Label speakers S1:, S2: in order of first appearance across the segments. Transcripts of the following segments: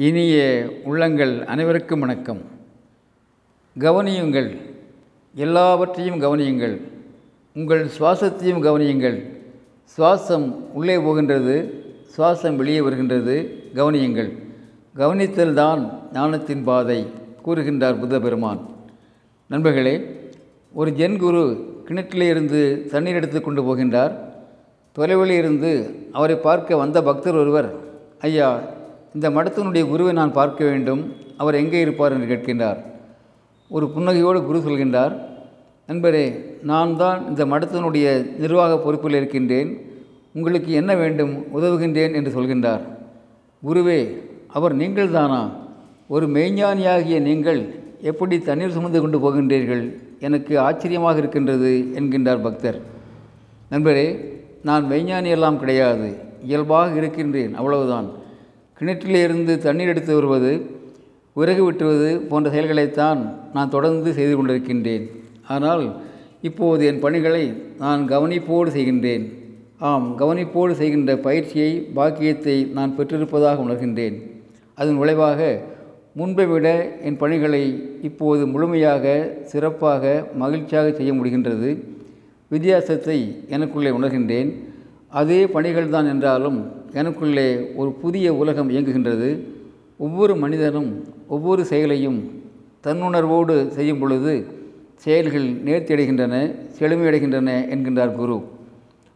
S1: இனிய உள்ளங்கள் அனைவருக்கும் வணக்கம். கவனியுங்கள் எல்லாவற்றையும் கவனியுங்கள். உங்கள் சுவாசத்தையும் கவனியுங்கள். சுவாசம் உள்ளே போகின்றது சுவாசம் வெளியே வருகின்றது கவனியுங்கள். கவனித்தல்தான் ஞானத்தின் பாதை கூறுகின்றார் புத்த பெருமான் நண்பர்களே ஒரு ஜென் குரு கிணற்றிலே இருந்து தண்ணீர் எடுத்து கொண்டு போகின்றார். தொலைவில் இருந்து அவரை பார்க்க வந்த பக்தர் ஒருவர் ஐயா இந்த மடத்தினுடைய குருவை நான் பார்க்க வேண்டும். அவர் எங்கே இருப்பார் என்று கேட்கின்றார். ஒரு புன்னகையோடு குரு சொல்கின்றார் நண்பரே நான் தான் இந்த மடத்தினுடைய நிர்வாக பொறுப்பில் இருக்கின்றேன். உங்களுக்கு என்ன வேண்டும் உதவுகின்றேன் என்று சொல்கின்றார். குருவே அவர் நீங்கள்தானா ஒரு மெய்ஞானியாகிய நீங்கள் எப்படி தண்ணீர் சுமந்து கொண்டு போகின்றீர்கள்? எனக்கு ஆச்சரியமாக இருக்கின்றது என்கின்றார் பக்தர். நண்பரே நான் மெய்ஞானி எல்லாம் கிடையாது. இயல்பாக இருக்கின்றேன் அவ்வளவுதான். கிணற்றிலிருந்து தண்ணீர் எடுத்து வருவது விறகு வெட்டுவது போன்ற செயல்களைத்தான் நான் தொடர்ந்து செய்து கொண்டிருக்கின்றேன். ஆனால் இப்போது என் பணிகளை நான் கவனிப்போடு செய்கின்றேன். ஆம் கவனிப்போடு செய்கின்ற பயிற்சியை பாக்கியத்தை நான் பெற்றிருப்பதாக உணர்கின்றேன். அதன் விளைவாக முன்பை விட என் பணிகளை இப்போது முழுமையாக சிறப்பாக மகிழ்ச்சியாக செய்ய முடிகின்றது. வித்தியாசத்தை எனக்குள்ளே உணர்கின்றேன். அதே பணிகள்தான் என்றாலும் எனக்குள்ளே ஒரு புதிய உலகம் இயங்குகின்றது. ஒவ்வொரு மனிதனும் ஒவ்வொரு செயலையும் தன்னுணர்வோடு செய்யும் பொழுது செயல்கள் நேர்த்தியடைகின்றன செழுமையடைகின்றன என்கின்றார் குரு.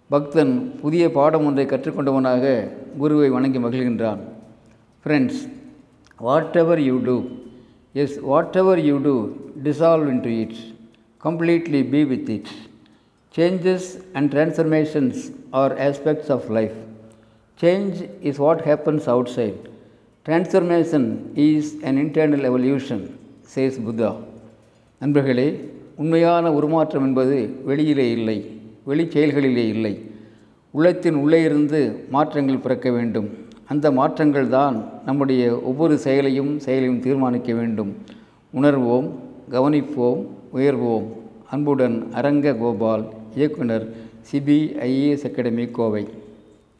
S1: பக்தன் புதிய பாடம் ஒன்றை கற்றுக்கொண்டவனாக குருவை வணங்கி மகிழ்கின்றான். Friends whatever you do as whatever you do dissolve into it completely be with it changes and transformations are aspects of life Change is what happens outside. Transformation is an internal evolution says Buddha நண்பர்களே உண்மையான உருமாற்றம் என்பது வெளியிலே இல்லை வெளி செயல்களிலே இல்லை. உள்ளத்தின் உள்ளே இருந்து மாற்றங்கள் பிறக்க வேண்டும். அந்த மாற்றங்கள் தான் நம்முடைய ஒவ்வொரு செயலையும் செயலையும் தீர்மானிக்க வேண்டும். உணர்வோம் கவனிப்போம் உயர்வோம். அன்புடன் அரங்க கோபால் இயக்குனர் சிபிஐஏஎஸ் அகாடமி கோவை.